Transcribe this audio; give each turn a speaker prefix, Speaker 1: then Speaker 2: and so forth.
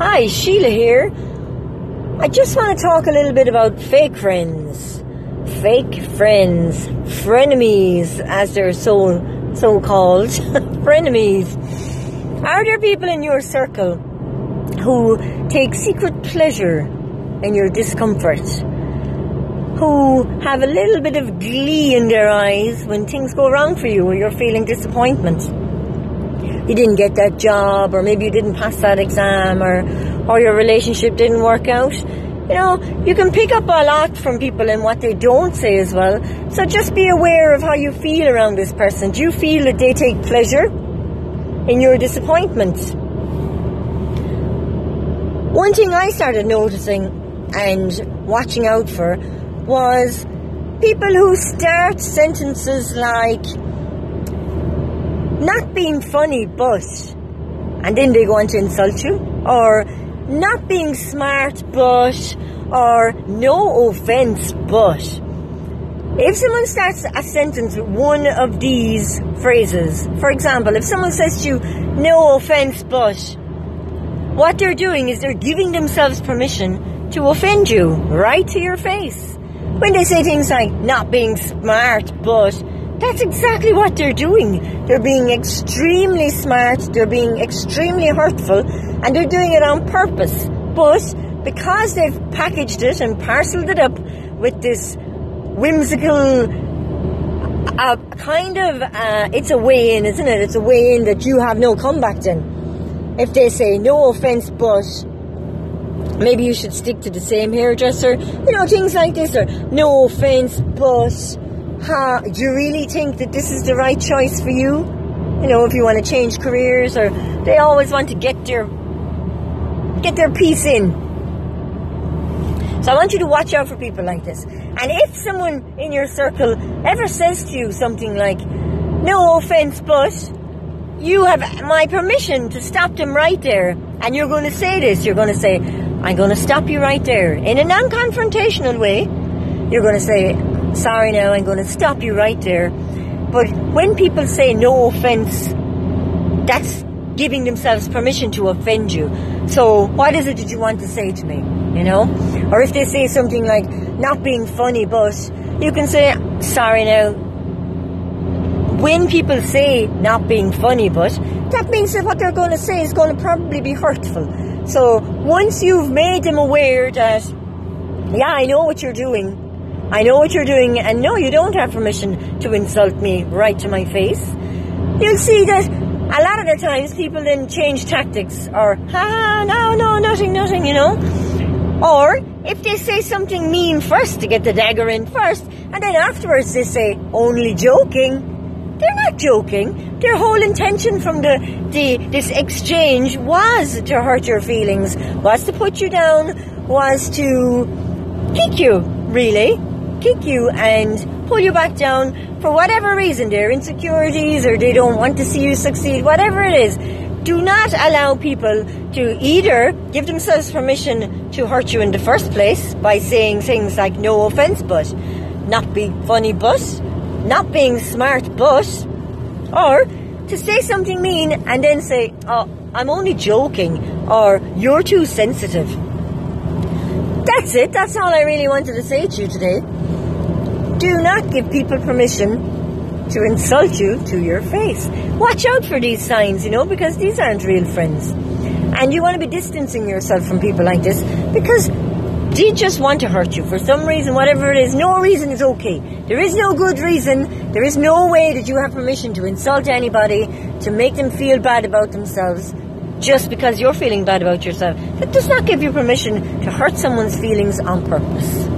Speaker 1: Hi, Sheila here. I just want to talk a little bit about fake friends. Fake friends. Frenemies, as they're so, so called. Frenemies. Are there people in your circle who take secret pleasure in your discomfort? Who have a little bit of glee in their eyes when things go wrong for you or you're feeling disappointment? You didn't get that job, or maybe you didn't pass that exam, or, or your relationship didn't work out. You know, you can pick up a lot from people and what they don't say as well. So just be aware of how you feel around this person. Do you feel that they take pleasure in your disappointment? One thing I started noticing and watching out for was people who start sentences like, not being funny, but, and then they go on to insult you, or not being smart, but, or no offense, but. If someone starts a sentence with one of these phrases, for example, if someone says to you, no offense, but, what they're doing is they're giving themselves permission to offend you right to your face. When they say things like not being smart, but that's exactly what they're doing. They're being extremely smart, they're being extremely hurtful, and they're doing it on purpose. But because they've packaged it and parceled it up with this whimsical uh, kind of, uh, it's a way in, isn't it? It's a way in that you have no comeback then. If they say, no offense, but maybe you should stick to the same hairdresser, you know, things like this, or no offense, but ha, do you really think that this is the right choice for you? You know, if you want to change careers, or they always want to get their get their piece in. So I want you to watch out for people like this. And if someone in your circle ever says to you something like, "No offense, but," you have my permission to stop them right there. And you're going to say this. You're going to say, I'm going to stop you right there in a non-confrontational way. You're going to say, sorry now, I'm going to stop you right there. But when people say no offense, that's giving themselves permission to offend you. So what is it that you want to say to me? You know? Or if they say something like, not being funny, but you can say, sorry now. When people say not being funny, but that means that what they're going to say is going to probably be hurtful. So once you've made them aware that, yeah, I know what you're doing, I know what you're doing, and no, you don't have permission to insult me right to my face. You'll see that a lot of the times people then change tactics, or, ha, no, no, nothing, nothing, you know. Or, if they say something mean first to get the dagger in first, and then afterwards they say, only joking, they're not joking. Their whole intention from the, the this exchange was to hurt your feelings, was to put you down, was to kick you, really kick you and pull you back down for whatever reason, their insecurities or they don't want to see you succeed, whatever it is. Do not allow people to either give themselves permission to hurt you in the first place by saying things like no offense but, not be funny but, not being smart but, or to say something mean and then say, oh, I'm only joking, or you're too sensitive. That's it. That's all I really wanted to say to you today. Do not give people permission to insult you to your face. Watch out for these signs, you know, because these aren't real friends. And you want to be distancing yourself from people like this because they just want to hurt you for some reason, whatever it is. No reason is okay. There is no good reason. There is no way that you have permission to insult anybody, to make them feel bad about themselves just because you're feeling bad about yourself. That does not give you permission to hurt someone's feelings on purpose.